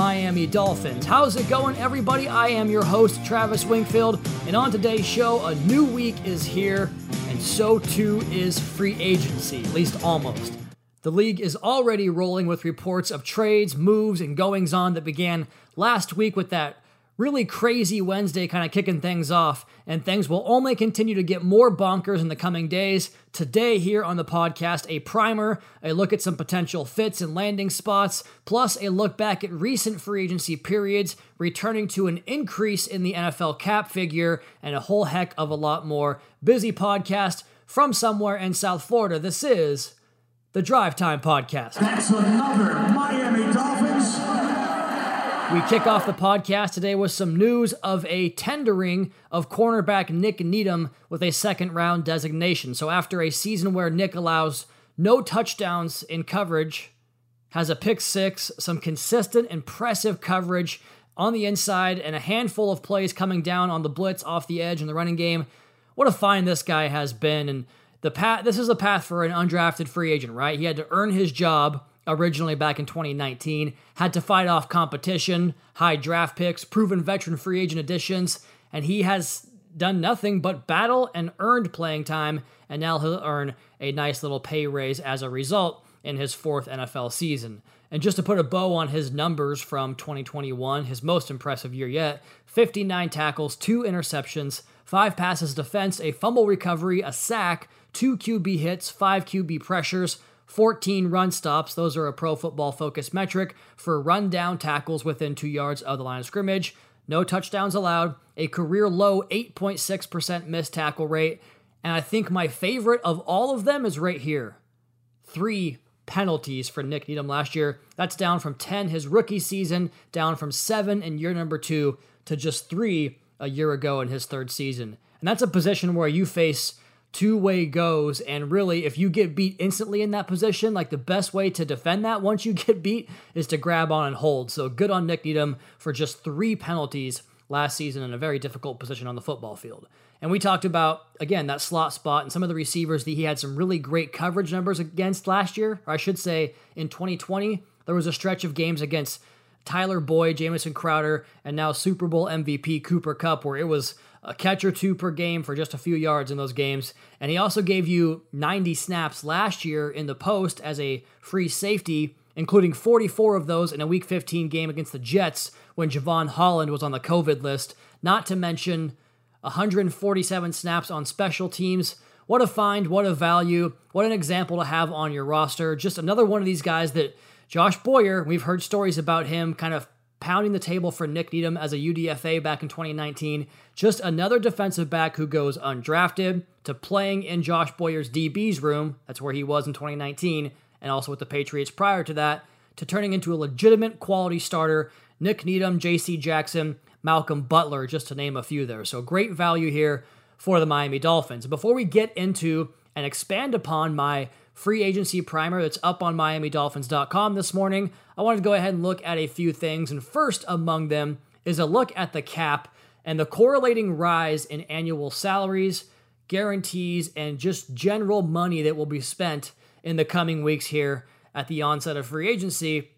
Miami Dolphins. How's it going, everybody? I am your host, Travis Wingfield, and on today's show, a new week is here, and so too is free agency, at least almost. The league is already rolling with reports of trades, moves, and goings on that began last week with that really crazy Wednesday kind of kicking things off, and things will only continue to get more bonkers in the coming days. Today, here on the podcast, a primer, a look at some potential fits and landing spots, plus a look back at recent free agency periods, returning to an increase in the NFL cap figure, and a whole heck of a lot more. Busy podcast from somewhere in South Florida. This is the Drive Time Podcast. That's another Miami Dolphins we kick off the podcast today with some news of a tendering of cornerback Nick Needham with a second round designation. So, after a season where Nick allows no touchdowns in coverage, has a pick six, some consistent, impressive coverage on the inside, and a handful of plays coming down on the blitz off the edge in the running game. What a find this guy has been. And the path, this is a path for an undrafted free agent, right? He had to earn his job originally back in 2019, had to fight off competition, high draft picks, proven veteran free agent additions, and he has done nothing but battle and earned playing time, and now he'll earn a nice little pay raise as a result in his fourth NFL season. And just to put a bow on his numbers from 2021, his most impressive year yet 59 tackles, two interceptions, five passes defense, a fumble recovery, a sack, two QB hits, five QB pressures, 14 run stops. Those are a pro football focus metric for run down tackles within two yards of the line of scrimmage. No touchdowns allowed. A career low 8.6% missed tackle rate. And I think my favorite of all of them is right here three penalties for Nick Needham last year. That's down from 10 his rookie season, down from seven in year number two to just three a year ago in his third season. And that's a position where you face two way goes. And really, if you get beat instantly in that position, like the best way to defend that once you get beat is to grab on and hold. So good on Nick Needham for just three penalties last season in a very difficult position on the football field. And we talked about, again, that slot spot and some of the receivers that he had some really great coverage numbers against last year, or I should say in 2020. There was a stretch of games against Tyler Boyd, Jamison Crowder, and now Super Bowl MVP Cooper Kupp, where it was a catch or two per game for just a few yards in those games. And he also gave you 90 snaps last year in the post as a free safety, including 44 of those in a Week 15 game against the Jets when Jevon Holland was on the COVID list, not to mention 147 snaps on special teams. What a find, what a value, what an example to have on your roster. Just another one of these guys that Josh Boyer, we've heard stories about him kind of pounding the table for Nick Needham as a UDFA back in 2019. Just another defensive back who goes undrafted to playing in Josh Boyer's DB's room. That's where he was in 2019, and also with the Patriots prior to that, to turning into a legitimate quality starter. Nick Needham, J.C. Jackson, Malcolm Butler, just to name a few there. So great value here for the Miami Dolphins. Before we get into and expand upon my free agency primer that's up on MiamiDolphins.com this morning. I wanted to go ahead and look at a few things, and first among them is a look at the cap and the correlating rise in annual salaries, guarantees, and just general money that will be spent in the coming weeks here at the onset of free agency.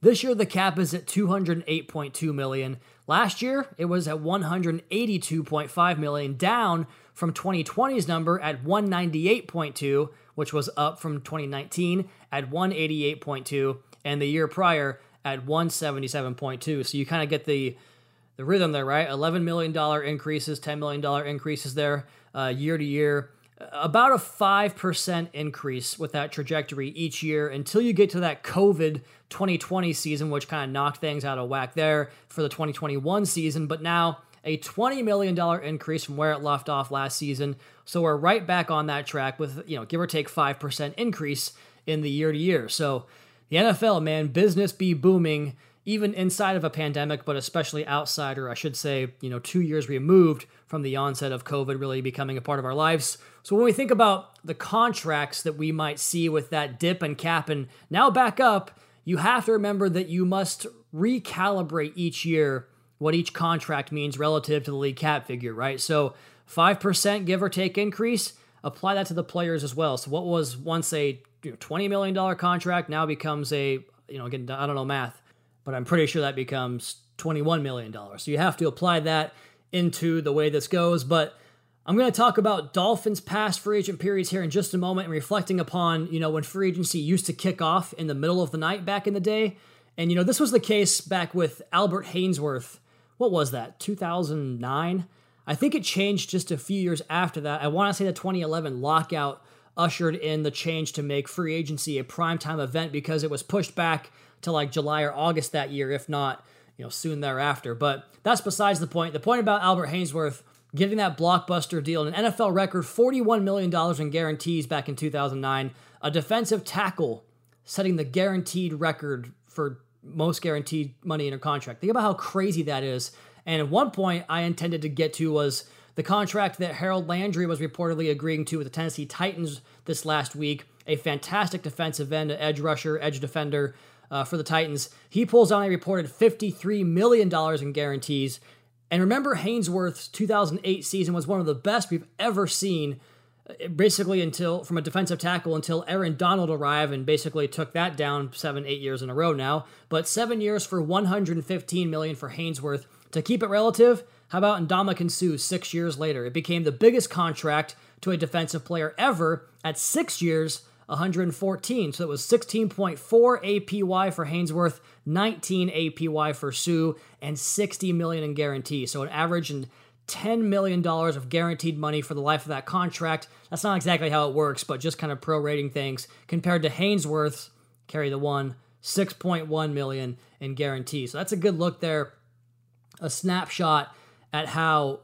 This year the cap is at 208.2 million. Last year it was at 182.5 million, down from 2020's number at 198.2 which was up from 2019 at 188.2 and the year prior at 177.2. So you kind of get the the rhythm there, right? 11 million dollar increases, 10 million dollar increases there uh, year to year. About a 5% increase with that trajectory each year until you get to that COVID 2020 season, which kind of knocked things out of whack there for the 2021 season. But now a $20 million increase from where it left off last season. So we're right back on that track with, you know, give or take 5% increase in the year to year. So the NFL, man, business be booming even inside of a pandemic, but especially outside, or I should say, you know, two years removed from the onset of COVID really becoming a part of our lives. So when we think about the contracts that we might see with that dip and cap and now back up, you have to remember that you must recalibrate each year what each contract means relative to the league cap figure, right? So 5% give or take increase, apply that to the players as well. So what was once a $20 million contract now becomes a, you know, again, I don't know math, but I'm pretty sure that becomes $21 million. So you have to apply that into the way this goes. But I'm going to talk about Dolphins' past free agent periods here in just a moment and reflecting upon, you know, when free agency used to kick off in the middle of the night back in the day. And, you know, this was the case back with Albert Haynesworth. What was that, 2009? I think it changed just a few years after that. I want to say the 2011 lockout ushered in the change to make free agency a primetime event because it was pushed back to like July or August that year, if not, you know, soon thereafter. But that's besides the point. The point about Albert Haynesworth getting that blockbuster deal, an NFL record $41 million in guarantees back in 2009, a defensive tackle setting the guaranteed record for most guaranteed money in a contract. Think about how crazy that is. And at one point, I intended to get to was the contract that Harold Landry was reportedly agreeing to with the Tennessee Titans this last week. A fantastic defensive end, edge rusher, edge defender uh, for the Titans. He pulls on a reported $53 million in guarantees and remember, Haynesworth's 2008 season was one of the best we've ever seen, basically until from a defensive tackle until Aaron Donald arrived and basically took that down seven, eight years in a row now. But seven years for 115 million for Haynesworth. To keep it relative, how about Ndamukong Suh six years later? It became the biggest contract to a defensive player ever at six years 114. So it was 16.4 APY for Haynesworth, 19 APY for Suh, and 60 million in guarantee. So an average and $10 million of guaranteed money for the life of that contract. That's not exactly how it works, but just kind of prorating things compared to Haynesworth's carry the one 6.1 million in guarantee. So that's a good look there. A snapshot at how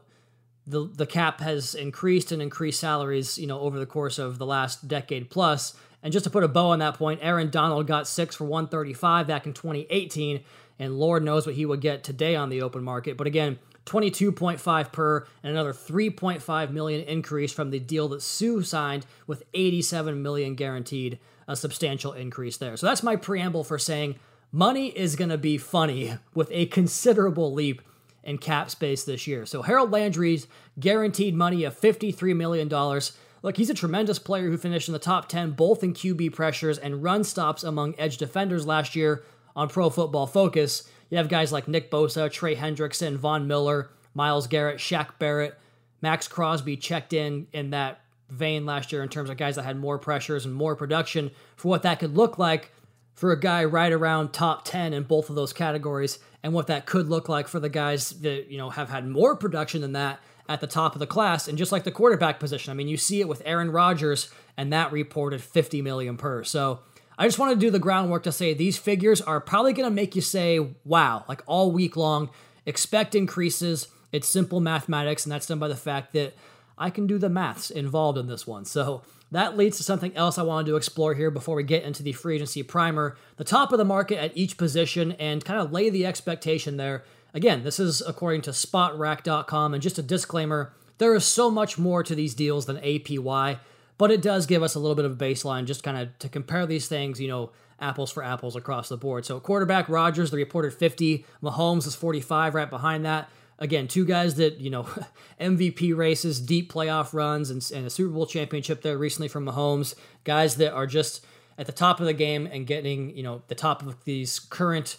the the cap has increased and increased salaries, you know, over the course of the last decade plus. And just to put a bow on that point, Aaron Donald got six for 135 back in 2018, and Lord knows what he would get today on the open market. But again, 22.5 per and another 3.5 million increase from the deal that Suh signed with 87 million guaranteed, a substantial increase there. So that's my preamble for saying money is going to be funny with a considerable leap in cap space this year. So Harold Landry's guaranteed money of $53 million. Look, he's a tremendous player who finished in the top 10 both in QB pressures and run stops among edge defenders last year on Pro Football Focus. You have guys like Nick Bosa, Trey Hendrickson, Von Miller, Myles Garrett, Shaq Barrett, Maxx Crosby checked in in that vein last year in terms of guys that had more pressures and more production for what that could look like for a guy right around top 10 in both of those categories and what that could look like for the guys that, you know, have had more production than that at the top of the class. And just like the quarterback position, I mean, you see it with Aaron Rodgers and that reported 50 million per. So I just want to do the groundwork to say these figures are probably going to make you say, wow, like all week long, expect increases. It's simple mathematics, and that's done by the fact that I can do the maths involved in this one. So that leads to something else I wanted to explore here before we get into the free agency primer. The top of the market at each position and kind of lay the expectation there. Again, this is according to spotrac.com, and just a disclaimer there is so much more to these deals than APY, but it does give us a little bit of a baseline just kind of to compare these things, you know, apples for apples across the board. So, quarterback Rodgers, the reported 50, Mahomes is 45 right behind that again, two guys that, you know, MVP races, deep playoff runs, and, and, a Super Bowl championship there recently from Mahomes. Guys that are just at the top of the game and getting, you know, the top of these current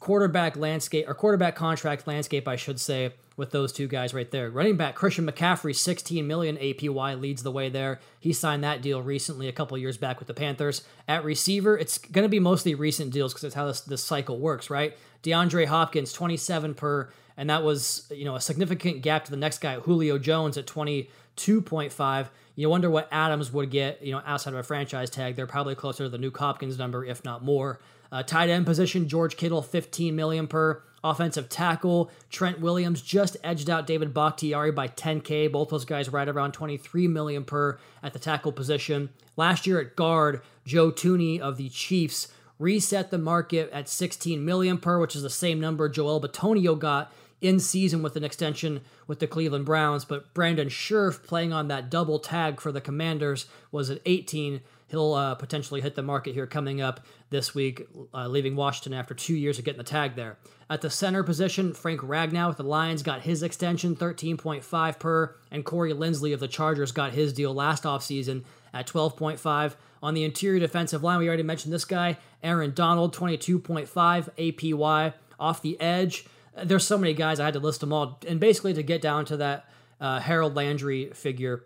quarterback landscape or quarterback contract landscape, I should say, with those two guys right there. Running back Christian McCaffrey, 16 million APY leads the way there. He signed that deal recently, a couple years back with the Panthers. At receiver, it's going to be mostly recent deals because that's how this, this cycle works, right? DeAndre Hopkins, 27 per and that was you know a significant gap to the next guy, Julio Jones at 22.5. You wonder what Adams would get, you know, outside of a franchise tag. They're probably closer to the new Hopkins number, if not more. Uh, tight end position, George Kittle, 15 million per. Offensive tackle, Trent Williams just edged out David Bakhtiari by 10K. Both those guys right around 23 million per at the tackle position. Last year at guard, Joe Thuney of the Chiefs reset the market at 16 million per, which is the same number Joel Bitonio got in season with an extension with the Cleveland Browns. But Brandon Scherff playing on that double tag for the Commanders was at 18. He'll uh, potentially hit the market here coming up this week, uh, leaving Washington after two years of getting the tag there. At the center position, Frank Ragnow with the Lions got his extension, 13.5 per, and Corey Linsley of the Chargers got his deal last offseason at 12.5. On the interior defensive line, we already mentioned this guy, Aaron Donald, 22.5 APY. Off the edge, there's so many guys, I had to list them all. And basically, to get down to that uh, Harold Landry figure,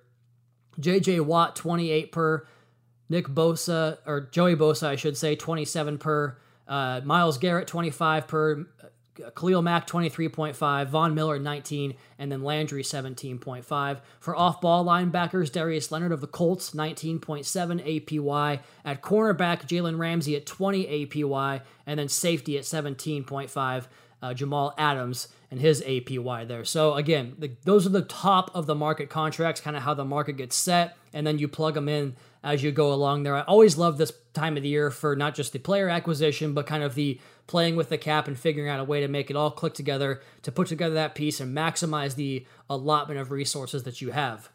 JJ Watt, 28 per. Nick Bosa, or Joey Bosa, I should say, 27 per. Uh, Myles Garrett, 25 per. Khalil Mack 23.5, Von Miller 19, and then Landry 17.5. For off ball linebackers, Darius Leonard of the Colts 19.7 APY. At cornerback, Jalen Ramsey at 20 APY, and then safety at 17.5. Uh, Jamal Adams and his APY there. So again, the, those are the top of the market contracts, kind of how the market gets set, and then you plug them in as you go along there. I always love this time of the year for not just the player acquisition, but kind of the playing with the cap and figuring out a way to make it all click together to put together that piece and maximize the allotment of resources that you have.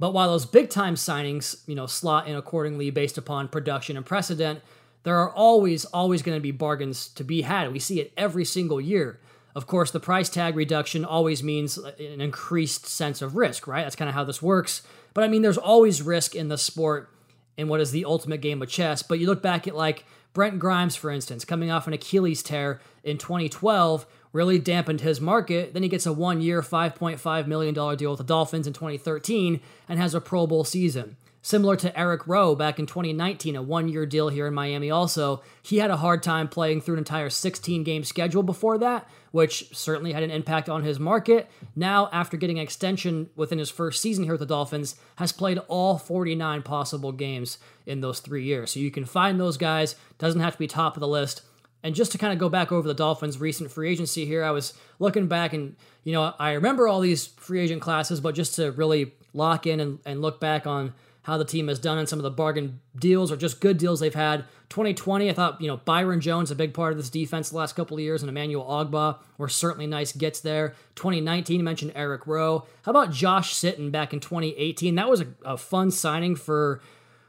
But while those big time signings, you know, slot in accordingly based upon production and precedent, there are always, always going to be bargains to be had. We see it every single year. Of course, the price tag reduction always means uh, an increased sense of risk, right? That's kind of how this works. But I mean, there's always risk in the sport in what is the ultimate game of chess. But you look back at like Brent Grimes, for instance, coming off an Achilles tear in 2012, really dampened his market. Then he gets a one year, $5.5 million deal with the Dolphins in 2013 and has a Pro Bowl season. Similar to Eric Rowe back in 2019, a one year deal here in Miami also. He had a hard time playing through an entire 16 game schedule before that, which certainly had an impact on his market. Now, after getting an extension within his first season here with the Dolphins, has played all 49 possible games in those three years. So you can find those guys, doesn't have to be top of the list. And just to kind of go back over the Dolphins' recent free agency here, I was looking back and, you know, I remember all these free agent classes, but just to really lock in and, and look back on how the team has done in some of the bargain deals or just good deals they've had. 2020, I thought, you know, Byron Jones, a big part of this defense the last couple of years, and Emmanuel Ogbah were certainly nice gets there. 2019, you mentioned Eric Rowe. How about Josh Sitton back in 2018? That was a, a fun signing for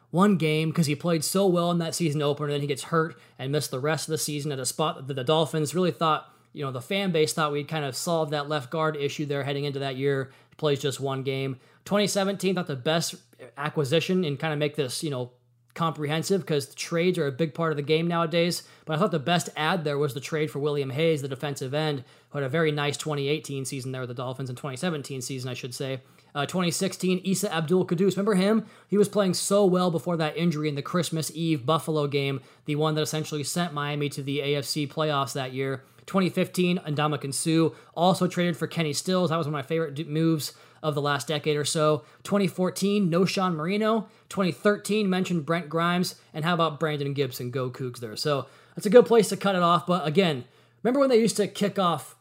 one game because he played so well in that season opener. Then he gets hurt and missed the rest of the season at a spot that the Dolphins really thought, you know, the fan base thought we'd kind of solved that left guard issue there heading into that year. He plays just one game. 2017, thought the best acquisition and kind of make this, you know, comprehensive because trades are a big part of the game nowadays. But I thought the best add there was the trade for William Hayes, the defensive end, who had a very nice 2018 season there with the Dolphins and 2017 season, I should say. Uh, 2016, Isa Abdul Quddus. Remember him? He was playing so well before that injury in the Christmas Eve Buffalo game, the one that essentially sent Miami to the AFC playoffs that year. 2015, Ndamukong Suh also traded for Kenny Stills. That was one of my favorite moves of the last decade or so. 2014, Knowshon Moreno. 2013, mentioned Brent Grimes. And how about Brandon Gibson? Go Cougs there. So that's a good place to cut it off. But again, remember when they used to kick off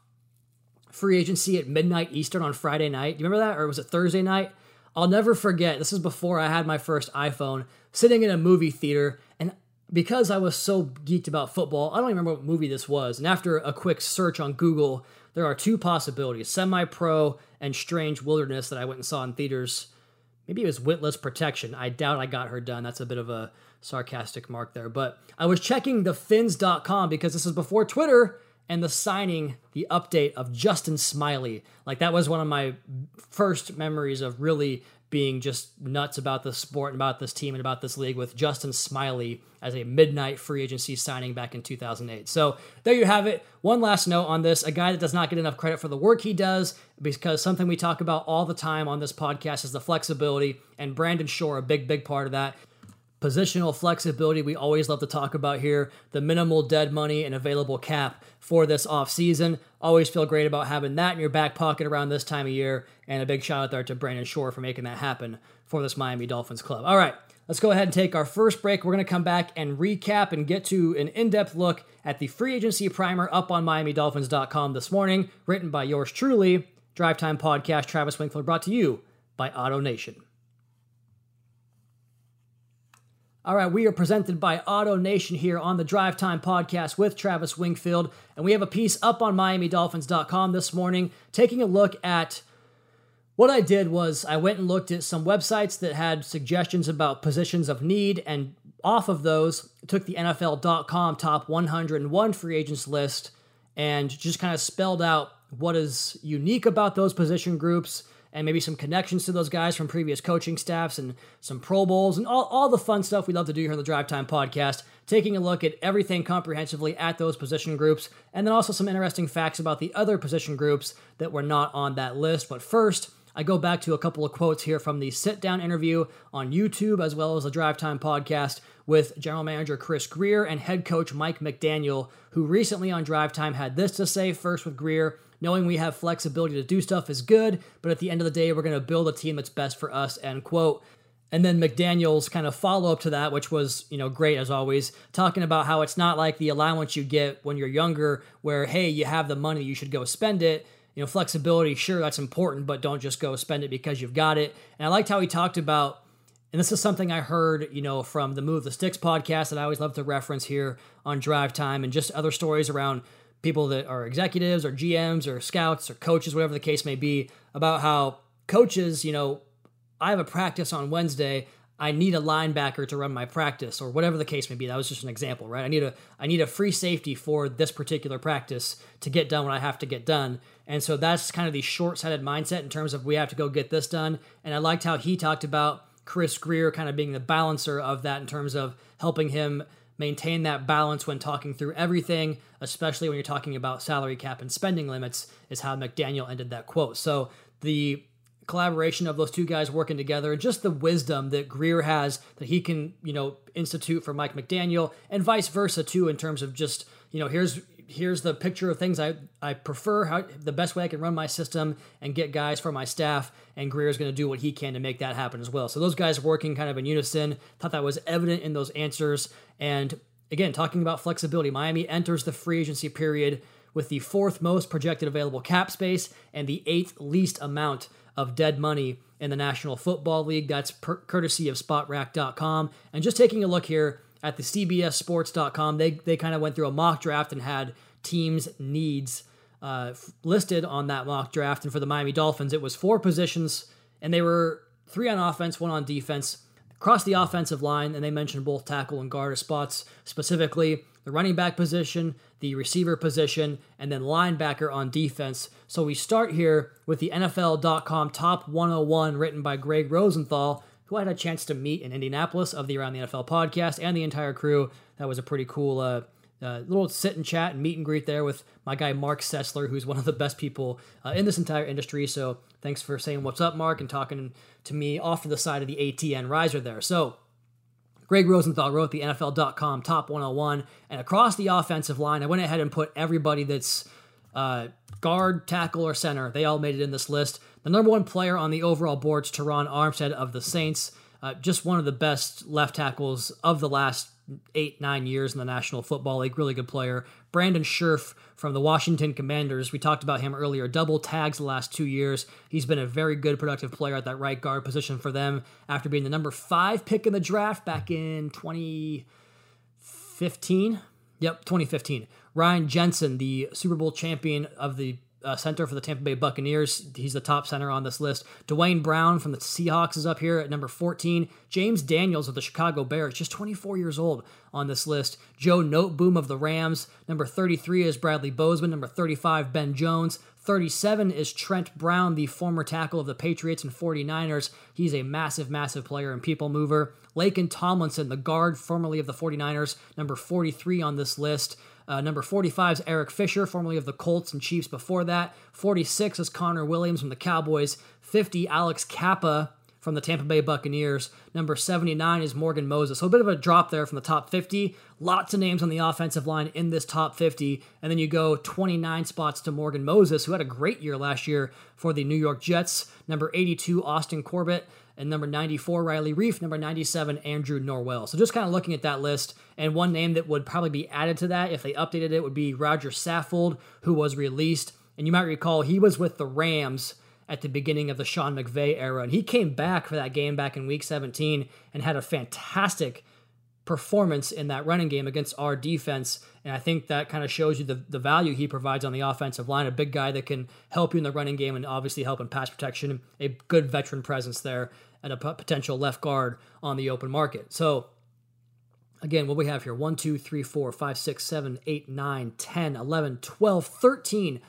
free agency at midnight Eastern on Friday night? Do you remember that? Or was it Thursday night? I'll never forget. This is before I had my first iPhone, sitting in a movie theater. And because I was so geeked about football, I don't even remember what movie this was. And after a quick search on Google, there are two possibilities semi pro and Strange Wilderness that I went and saw in theaters. Maybe it was Witless Protection. I doubt I got her done. That's a bit of a sarcastic mark there. But I was checking the fins.com because this is before Twitter and the signing, the update of Justin Smiley. Like that was one of my first memories of really being just nuts about the sport and about this team and about this league with Justin Smiley as a midnight free agency signing back in 2008. So there you have it. One last note on this a guy that does not get enough credit for the work he does because something we talk about all the time on this podcast is the flexibility, and Brandon Shore, a big, big part of that positional flexibility we always love to talk about here. The minimal dead money and available cap for this offseason. Always feel great about having that in your back pocket around this time of year. And a big shout out there to brandon shore for making that happen for this miami dolphins club. All right let's go ahead and take our first break. We're going to come back and recap and get to an in-depth look at the free agency primer up on miamidolphins.com this morning written by yours truly drive time podcast Travis Wingfield brought to you by auto nation All right, we are presented by Auto Nation here on the Drive Time podcast with Travis Wingfield, and we have a piece up on MiamiDolphins.com this morning taking a look at what I did was I went and looked at some websites that had suggestions about positions of need, and off of those, took the NFL.com top 101 free agents list and just kind of spelled out what is unique about those position groups and maybe some connections to those guys from previous coaching staffs and some Pro Bowls and all, all the fun stuff we love to do here on the Drive Time podcast, taking a look at everything comprehensively at those position groups, and then also some interesting facts about the other position groups that were not on that list. But first, I go back to a couple of quotes here from the sit down interview on YouTube as well as the Drive Time podcast with general manager Chris Grier and head coach Mike McDaniel, who recently on Drive Time had this to say first with Grier knowing we have flexibility to do stuff is good, but at the end of the day, we're going to build a team that's best for us, end quote. And then McDaniel's kind of follow up to that, which was, you know, great as always, talking about how it's not like the allowance you get when you're younger, where, hey, you have the money, you should go spend it. You know, flexibility, sure, that's important, but don't just go spend it because you've got it. And I liked how he talked about, and this is something I heard, you know, from the Move the Sticks podcast that I always love to reference here on Drive Time and just other stories around people that are executives or GMs or scouts or coaches, whatever the case may be, about how coaches, you know, I have a practice on Wednesday. I need a linebacker to run my practice or whatever the case may be. That was just an example, right? I need a I need a free safety for this particular practice to get done what I have to get done. And so that's kind of the short-sighted mindset in terms of we have to go get this done. And I liked how he talked about Chris Grier kind of being the balancer of that in terms of helping him maintain that balance when talking through everything, especially when you're talking about salary cap and spending limits, is how McDaniel ended that quote. So the collaboration of those two guys working together and just the wisdom that Grier has that he can, you know, institute for Mike McDaniel and vice versa too in terms of just, you know, here's here's the picture of things I, I prefer, how the best way I can run my system and get guys for my staff. And Grier is going to do what he can to make that happen as well. So those guys working kind of in unison, thought that was evident in those answers. And again, talking about flexibility, Miami enters the free agency period with the fourth most projected available cap space and the eighth least amount of dead money in the National Football League. That's per- courtesy of spotrac.com. And just taking a look here, at the CBSSports.com, they they kind of went through a mock draft and had teams' needs uh, listed on that mock draft. And for the Miami Dolphins, it was four positions, and they were three on offense, one on defense. Across the offensive line, and they mentioned both tackle and guard spots, specifically the running back position, the receiver position, and then linebacker on defense. So we start here with the NFL.com top 101 written by Greg Rosenthal who I had a chance to meet in Indianapolis of the Around the NFL podcast and the entire crew. That was a pretty cool uh, uh, little sit and chat and meet and greet there with my guy Marc Sessler, who's one of the best people uh, in this entire industry. So thanks for saying what's up, Mark, and talking to me off to the side of the ATN riser there. So Greg Rosenthal wrote the NFL.com top 101, and across the offensive line, I went ahead and put everybody that's uh, guard, tackle, or center. They all made it in this list. The number one player on the overall board is Terron Armstead of the Saints. Uh, just one of the best left tackles of the last eight, nine years in the National Football League. Really good player. Brandon Scherff from the Washington Commanders. We talked about him earlier. Double tags the last two years. He's been a very good, productive player at that right guard position for them after being the number five pick in the draft back in 2015. Yep, 2015. Ryan Jensen, the Super Bowl champion of the uh, center for the Tampa Bay Buccaneers. He's the top center on this list. Duane Brown from the Seahawks is up here at number 14. James Daniels of the Chicago Bears, just 24 years old on this list. Joe Noteboom of the Rams. Number 33 is Bradley Bozeman. Number 35, Ben Jones. 37 is Trent Brown, the former tackle of the Patriots and 49ers. He's a massive, massive player and people mover. Laken Tomlinson, the guard formerly of the 49ers, number 43 on this list. Uh, number 45 is Eric Fisher, formerly of the Colts and Chiefs before that. 46 is Connor Williams from the Cowboys. 50, Alex Cappa from the Tampa Bay Buccaneers. Number 79 is Morgan Moses. So a bit of a drop there from the top 50. Lots of names on the offensive line in this top 50. And then you go 29 spots to Morgan Moses, who had a great year last year for the New York Jets. Number 82, Austin Corbett and number 94, Riley Reiff, number 97, Andrew Norwell. So just kind of looking at that list, and one name that would probably be added to that if they updated it would be Roger Saffold, who was released. And you might recall he was with the Rams at the beginning of the Sean McVay era, and he came back for that game back in week 17 and had a fantastic performance in that running game against our defense. And I think that kind of shows you the, the value he provides on the offensive line. A big guy that can help you in the running game and obviously help in pass protection. A good veteran presence there and a potential left guard on the open market. So, again, what we have here 1, 2, 3, 4, 5, 6, 7, 8, 9, 10, 11, 12, 13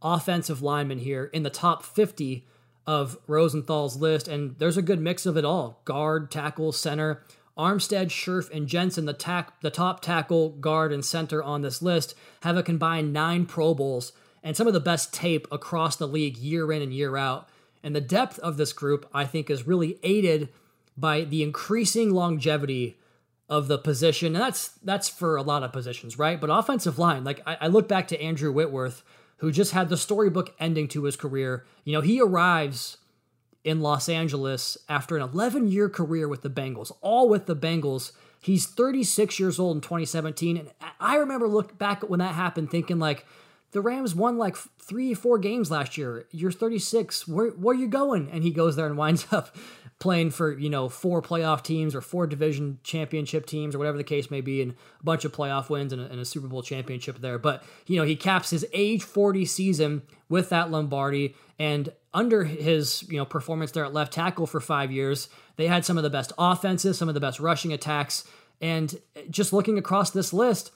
offensive linemen here in the top 50 of Rosenthal's list. And there's a good mix of it all guard, tackle, center. Armstead, Scherff, and Jensen, the, tack, the top tackle, guard, and center on this list, have a combined nine Pro Bowls and some of the best tape across the league year in and year out. And the depth of this group, I think, is really aided by the increasing longevity of the position. And that's that's for a lot of positions, right? But offensive line, like I, I look back to Andrew Whitworth, who just had the storybook ending to his career. You know, he arrives in Los Angeles after an 11 year career with the Bengals, all with the Bengals. He's 36 years old in 2017. And I remember look back when that happened thinking like, the Rams won like three, four games last year. You're 36. Where, where are you going? And he goes there and winds up playing for, you know, four playoff teams or four division championship teams or whatever the case may be, and a bunch of playoff wins and a, and a Super Bowl championship there. But, you know, he caps his age 40 season with that Lombardi. And under his you know performance there at left tackle for five years, they had some of the best offenses, some of the best rushing attacks, and just looking across this list,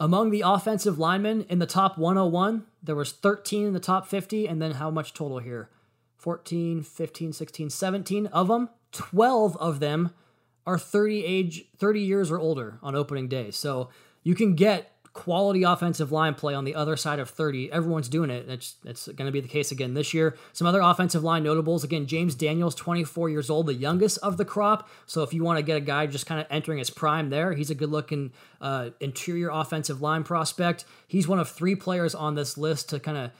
among the offensive linemen in the top 101, there was 13 in the top 50, and then how much total here? 14, 15, 16, 17 of them. 12 of them are 30 age 30 years or older on opening day. So you can get quality offensive line play on the other side of 30. Everyone's doing it. It's, it's going to be the case again this year. Some other offensive line notables again, James Daniels, 24 years old, the youngest of the crop. So if you want to get a guy just kind of entering his prime there, he's a good looking uh, interior offensive line prospect. He's one of three players on this list to kind of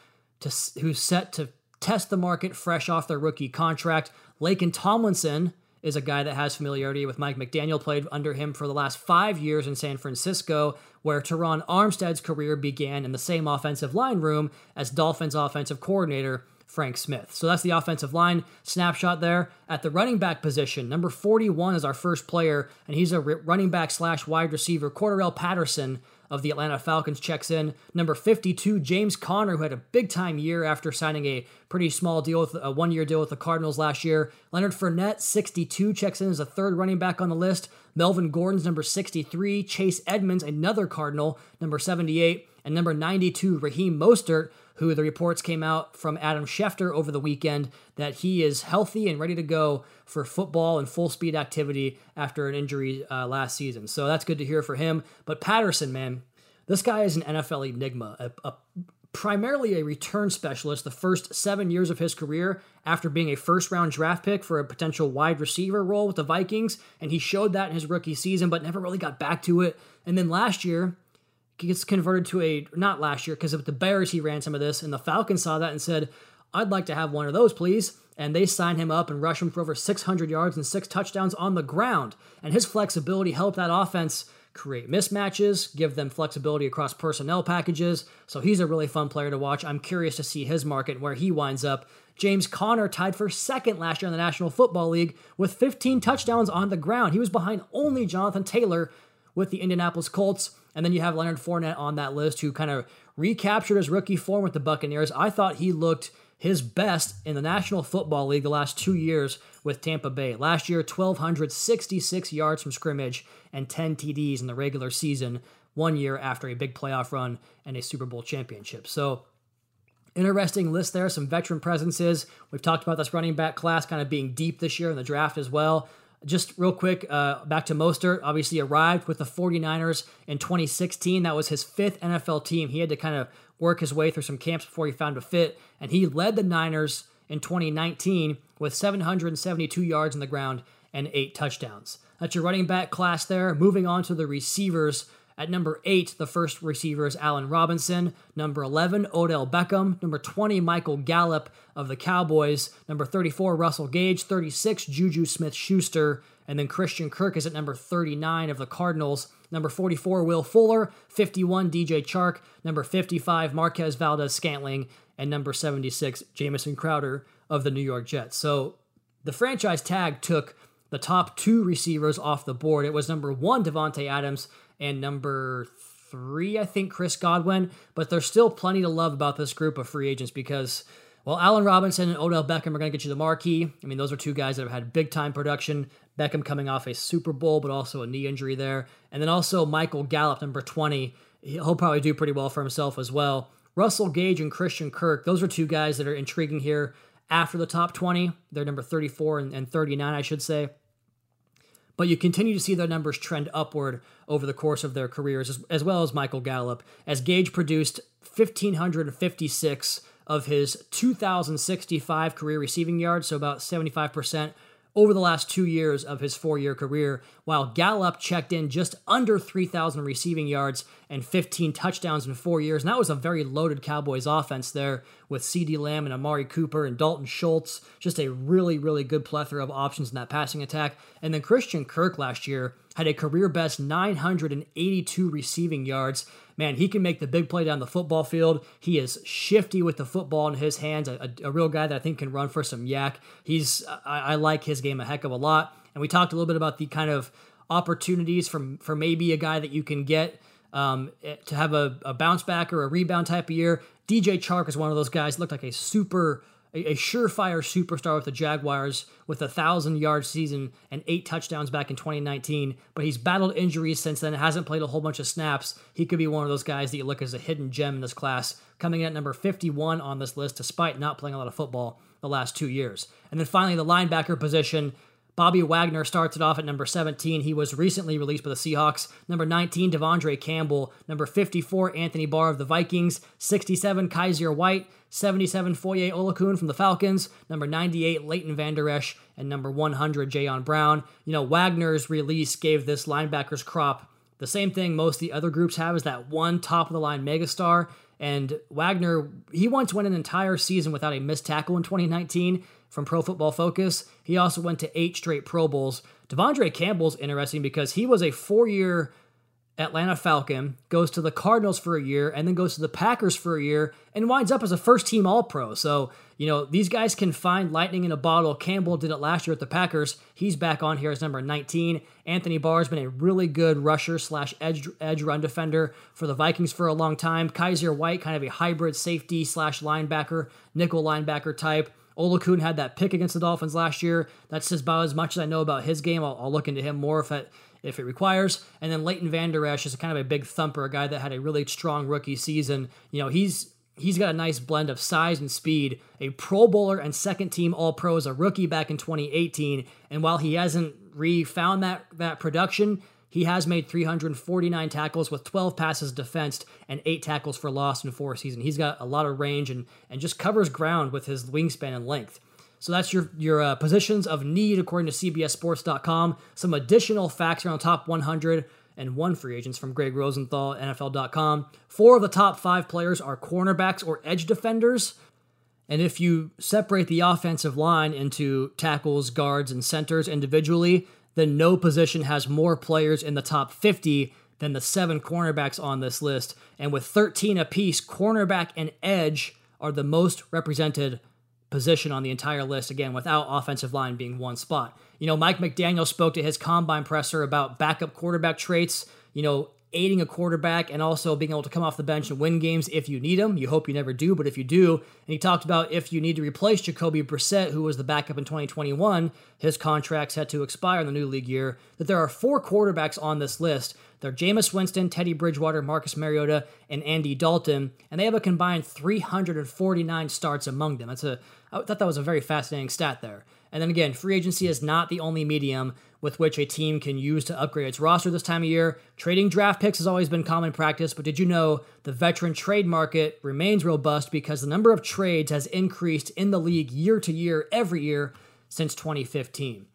to who's set to test the market fresh off their rookie contract. Laken Tomlinson is a guy that has familiarity with Mike McDaniel, played under him for the last five years in San Francisco, where Terron Armstead's career began in the same offensive line room as Dolphins offensive coordinator Frank Smith. So that's the offensive line snapshot there. At the running back position, number 41 is our first player, and he's a running back slash wide receiver, Cordarrelle Patterson of the Atlanta Falcons checks in. Number 52, James Conner, who had a big time year after signing a pretty small deal with a one year deal with the Cardinals last year. Leonard Fournette, 62, checks in as a third running back on the list. Melvin Gordon's number 63. Chase Edmonds, another Cardinal, number 78. And number 92, Raheem Mostert, who the reports came out from Adam Schefter over the weekend that he is healthy and ready to go for football and full speed activity after an injury uh, last season. So that's good to hear for him. But Patterson, man, this guy is an NFL enigma, a, a primarily a return specialist the first seven years of his career after being a first round draft pick for a potential wide receiver role with the Vikings. And he showed that in his rookie season, but never really got back to it. And then last year, gets converted to a, not last year, because of the Bears, he ran some of this, and the Falcons saw that and said, I'd like to have one of those, please. And they sign him up and rush him for over 600 yards and six touchdowns on the ground. And his flexibility helped that offense create mismatches, give them flexibility across personnel packages. So he's a really fun player to watch. I'm curious to see his market where he winds up. James Conner tied for second last year in the National Football League with 15 touchdowns on the ground. He was behind only Jonathan Taylor with the Indianapolis Colts. And then you have Leonard Fournette on that list who kind of recaptured his rookie form with the Buccaneers. I thought he looked his best in the National Football League the last two years with Tampa Bay. Last year, 1,266 yards from scrimmage and 10 TDs in the regular season, one year after a big playoff run and a Super Bowl championship. So, interesting list there, some veteran presences. We've talked about this running back class kind of being deep this year in the draft as well. Just real quick, uh, back to Mostert. Obviously, arrived with the 49ers in 2016. That was his fifth NFL team. He had to kind of work his way through some camps before he found a fit, and he led the Niners in 2019 with 772 yards on the ground and eight touchdowns. That's your running back class there. Moving on to the receivers. At number 8, the first receiver is Allen Robinson. Number 11, Odell Beckham. Number 20, Michael Gallup of the Cowboys. Number 34, Russell Gage. 36, Juju Smith Schuster. And then Christian Kirk is at number 39 of the Cardinals. Number 44, Will Fuller. 51, DJ Chark. Number 55, Marquez Valdes Scantling. And number 76, Jamison Crowder of the New York Jets. So the franchise tag took the top two receivers off the board. It was number one, Davante Adams, and number three, I think, Chris Godwin. But there's still plenty to love about this group of free agents because, well, Allen Robinson and Odell Beckham are going to get you the marquee. I mean, those are two guys that have had big time production. Beckham coming off a Super Bowl, but also a knee injury there. And then also Michael Gallup, number 20. He'll probably do pretty well for himself as well. Russell Gage and Christian Kirk, those are two guys that are intriguing here after the top 20. They're number 34 and, and 39, I should say. But you continue to see their numbers trend upward over the course of their careers, as, as well as Michael Gallup, as Gage produced 1,556 of his 2,065 career receiving yards, so about 75% over the last two years of his four year career, while Gallup checked in just under 3,000 receiving yards and 15 touchdowns in four years. And that was a very loaded Cowboys offense there with CeeDee Lamb and Amari Cooper and Dalton Schultz. Just a really, really good plethora of options in that passing attack. And then Christian Kirk last year had a career best 982 receiving yards man, he can make the big play down the football field. He is shifty with the football in his hands, a, a, a real guy that I think can run for some YAC. He's I, I, like his game a heck of a lot. And we talked a little bit about the kind of opportunities from for maybe a guy that you can get um, eh, to have a, a bounce back or a rebound type of year. DJ Chark is one of those guys. Looked like a super a, a surefire superstar with the Jaguars with a thousand yard season and eight touchdowns back in 2019. But he's battled injuries since then, hasn't played a whole bunch of snaps. He could be one of those guys that you look as a hidden gem in this class, coming in at number 51 on this list despite not playing a lot of football the last two years. And then finally, the linebacker position. Bobby Wagner starts it off at number 17. He was recently released by the Seahawks. Number 19, De'Vondre Campbell. Number 54, Anthony Barr of the Vikings. 67, Kyzir White. 77, Foye Oluokun from the Falcons. Number 98, Leighton Vander Esch. And number 100, Jayon Brown. You know, Wagner's release gave this linebackers crop the same thing most the other groups have is that one top of the line megastar. And Wagner, he once went an entire season without a missed tackle in 2019 from Pro Football Focus. He also went to eight straight Pro Bowls. De'Vondre Campbell's interesting because he was a four year Atlanta Falcon, goes to the Cardinals for a year, and then goes to the Packers for a year, and winds up as a first team All Pro. So, you know, these guys can find lightning in a bottle. Campbell did it last year at the Packers. He's back on here as number 19. Anthony Barr has been a really good rusher slash edge, edge run defender for the Vikings for a long time. Kyzir White, kind of a hybrid safety slash linebacker, nickel linebacker type. Oluokun had that pick against the Dolphins last year. That's just about as much as I know about his game. I'll, I'll look into him more if it if it requires. And then Leighton Vander Esch is kind of a big thumper, a guy that had a really strong rookie season. You know, he's he's got a nice blend of size and speed. A Pro Bowler and second team All Pro as a rookie back in 2018. And while he hasn't refound that that production, he has made 349 tackles with 12 passes defensed and eight tackles for loss in four seasons. He's got a lot of range and and just covers ground with his wingspan and length. So that's your your uh, positions of need according to CBSSports.com. Some additional facts around top 100 and one free agents from Greg Rosenthal, NFL.com. Four of the top five players are cornerbacks or edge defenders. And if you separate the offensive line into tackles, guards, and centers individually, then no position has more players in the top 50 than the seven cornerbacks on this list. And with 13 apiece, cornerback and edge are the most represented position on the entire list, again, without offensive line being one spot. You know, Mike McDaniel spoke to his combine presser about backup quarterback traits, you know, aiding a quarterback and also being able to come off the bench and win games if you need them. You hope you never do, but if you do, and he talked about if you need to replace Jacoby Brissett, who was the backup in 2021, his contract's had to expire in the new league year, that there are four quarterbacks on this list. They're Jameis Winston, Teddy Bridgewater, Marcus Mariota, and Andy Dalton, and they have a combined 349 starts among them. That's a I thought that was a very fascinating stat there. And then again, free agency is not the only medium with which a team can use to upgrade its roster this time of year. Trading draft picks has always been common practice, but did you know the veteran trade market remains robust because the number of trades has increased in the league year to year, every year since 2015?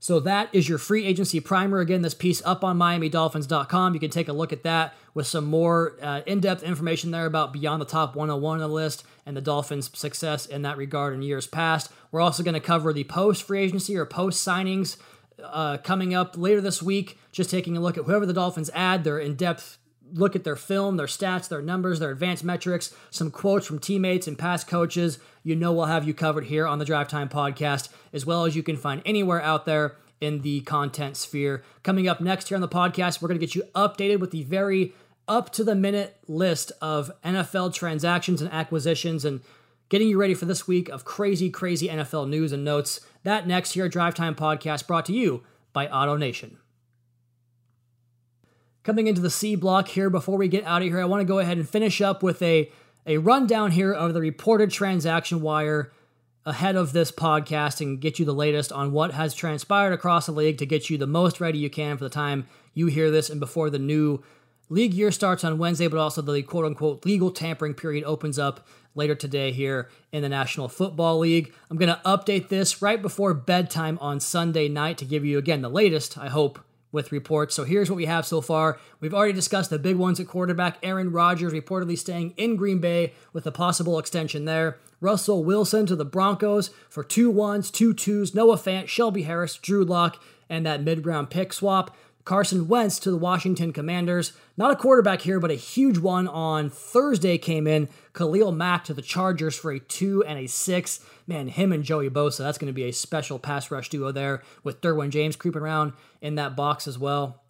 So that is your free agency primer. Again, this piece up on MiamiDolphins.com. You can take a look at that with some more uh, in depth information there about beyond the top 101 on the list and the Dolphins' success in that regard in years past. We're also going to cover the post free agency or post signings uh, coming up later this week. Just taking a look at whoever the Dolphins add, their in depth look at their film, their stats, their numbers, their advanced metrics, some quotes from teammates and past coaches. You know, we'll have you covered here on the Drive Time Podcast, as well as you can find anywhere out there in the content sphere. Coming up next here on the podcast, we're going to get you updated with the very up to the minute list of NFL transactions and acquisitions and getting you ready for this week of crazy, crazy NFL news and notes. That next here, Drive Time Podcast brought to you by Auto Nation. Coming into the C block here, before we get out of here, I want to go ahead and finish up with a, a rundown here of the reported transaction wire ahead of this podcast and get you the latest on what has transpired across the league to get you the most ready you can for the time you hear this and before the new league year starts on Wednesday, but also the quote unquote legal tampering period opens up later today here in the National Football League. I'm going to update this right before bedtime on Sunday night to give you, again, the latest, I hope, with reports. So here's what we have so far. We've already discussed the big ones at quarterback. Aaron Rodgers reportedly staying in Green Bay with a possible extension there. Russell Wilson to the Broncos for two ones, two twos, Noah Fant, Shelby Harris, Drew Lock, and that mid round pick swap. Carson Wentz to the Washington Commanders. Not a quarterback here, but a huge one on Thursday came in. Khalil Mack to the Chargers for a two and a six. Man, him and Joey Bosa, that's going to be a special pass rush duo there with Derwin James creeping around in that box as well.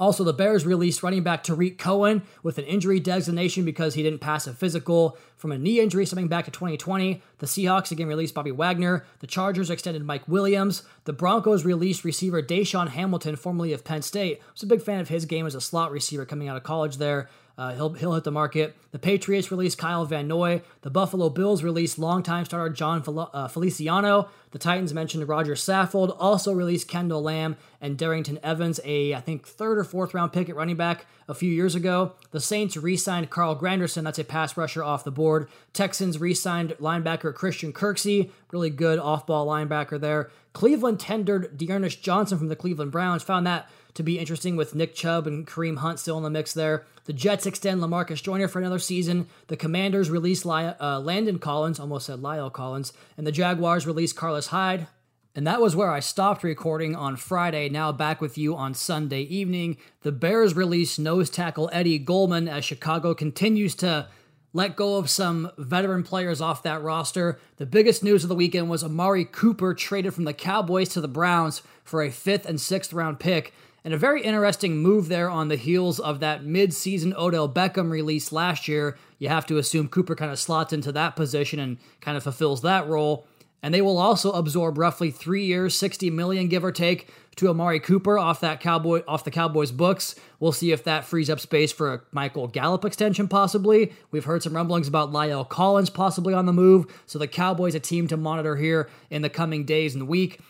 Also, the Bears released running back Tarik Cohen with an injury designation because he didn't pass a physical from a knee injury stemming back to 2020. The Seahawks again released Bobby Wagner. The Chargers extended Mike Williams. The Broncos released receiver DaeSean Hamilton, formerly of Penn State. I was a big fan of his game as a slot receiver coming out of college there. Uh, he'll, he'll hit the market. The Patriots released Kyle Van Noy. The Buffalo Bills released longtime starter Jon Fel- uh, Feliciano. The Titans mentioned Roger Saffold. Also released Kendall Lamb and Darrynton Evans, a I think third or fourth round pick at running back a few years ago. The Saints re-signed Carl Granderson. That's a pass rusher off the board. Texans re-signed linebacker Christian Kirksey, really good off-ball linebacker there. Cleveland tendered D'Ernest Johnson from the Cleveland Browns. Found that to be interesting with Nick Chubb and Kareem Hunt still in the mix there. The Jets extend Lamarcus Joyner for another season. The Commanders release uh, Landon Collins, almost said Lyle Collins, and the Jaguars release Carlos Hyde. And that was where I stopped recording on Friday. Now back with you on Sunday evening. The Bears release nose tackle Eddie Goldman as Chicago continues to let go of some veteran players off that roster. The biggest news of the weekend was Amari Cooper traded from the Cowboys to the Browns for a fifth and sixth round pick. And a very interesting move there on the heels of that mid-season Odell Beckham release last year. You have to assume Cooper kind of slots into that position and kind of fulfills that role. And they will also absorb roughly three years, 60 million give or take, to Amari Cooper off that Cowboy off the Cowboys books. We'll see if that frees up space for a Michael Gallup extension, possibly. We've heard some rumblings about La'el Collins possibly on the move. So the Cowboys a team to monitor here in the coming days and week.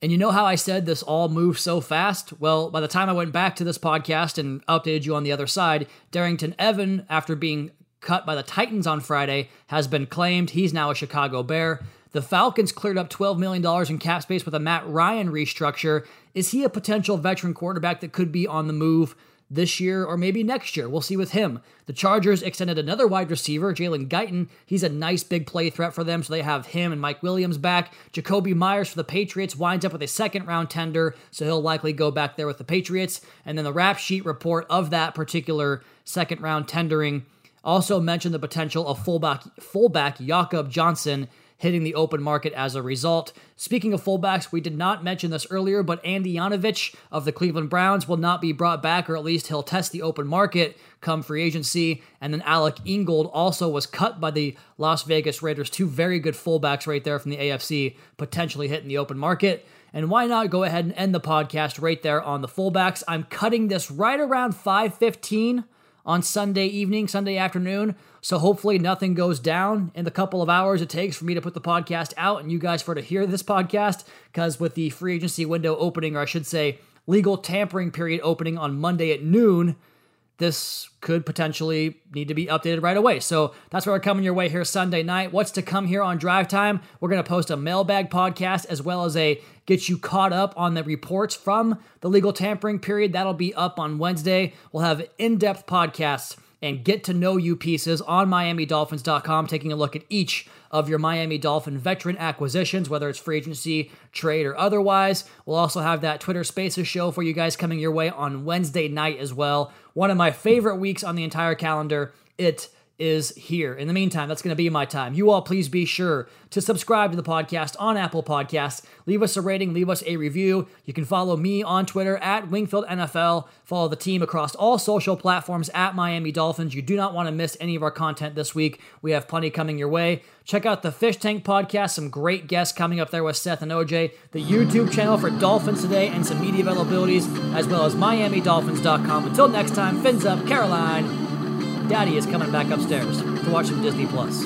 And you know how I said this all moves so fast? Well, by the time I went back to this podcast and updated you on the other side, Darrynton Evan, after being cut by the Titans on Friday, has been claimed. He's now a Chicago Bear. The Falcons cleared up $12 million in cap space with a Matt Ryan restructure. Is he a potential veteran quarterback that could be on the move? This year or maybe next year. We'll see with him. The Chargers extended another wide receiver, Jalen Guyton. He's a nice big play threat for them, so they have him and Mike Williams back. Jakobi Meyers for the Patriots winds up with a second round tender, so he'll likely go back there with the Patriots. And then the rap sheet report of that particular second round tendering also mentioned the potential of fullback fullback Jakob Johnson hitting the open market as a result. Speaking of fullbacks, we did not mention this earlier, but Andy Janovich of the Cleveland Browns will not be brought back, or at least he'll test the open market come free agency. And then Alec Ingold also was cut by the Las Vegas Raiders. Two very good fullbacks right there from the AFC, potentially hitting the open market. And why not go ahead and end the podcast right there on the fullbacks? I'm cutting this right around 515 on Sunday evening, Sunday afternoon. So hopefully nothing goes down in the couple of hours it takes for me to put the podcast out and you guys for to hear this podcast. Because with the free agency window opening, or I should say, legal tampering period opening on Monday at noon, this could potentially need to be updated right away. So that's where we're coming your way here Sunday night. What's to come here on Drive Time? We're going to post a mailbag podcast as well as a get you caught up on the reports from the legal tampering period. That'll be up on Wednesday. We'll have in depth podcasts and get to know you pieces on MiamiDolphins.com, taking a look at each of your Miami Dolphin veteran acquisitions, whether it's free agency, trade, or otherwise. We'll also have that Twitter Spaces show for you guys coming your way on Wednesday night as well. One of my favorite weeks on the entire calendar. It is here. In the meantime, that's going to be my time. You all please be sure to subscribe to the podcast on Apple Podcasts. Leave us a rating, leave us a review. You can follow me on Twitter at Wingfield NFL. Follow the team across all social platforms at Miami Dolphins. You do not want to miss any of our content this week. We have plenty coming your way. Check out the Fish Tank podcast, some great guests coming up there with Seth and OJ, the YouTube channel for Dolphins Today, and some media availabilities, as well as MiamiDolphins.com. Until next time, fins up, Caroline. Daddy is coming back upstairs to watch some Disney Plus.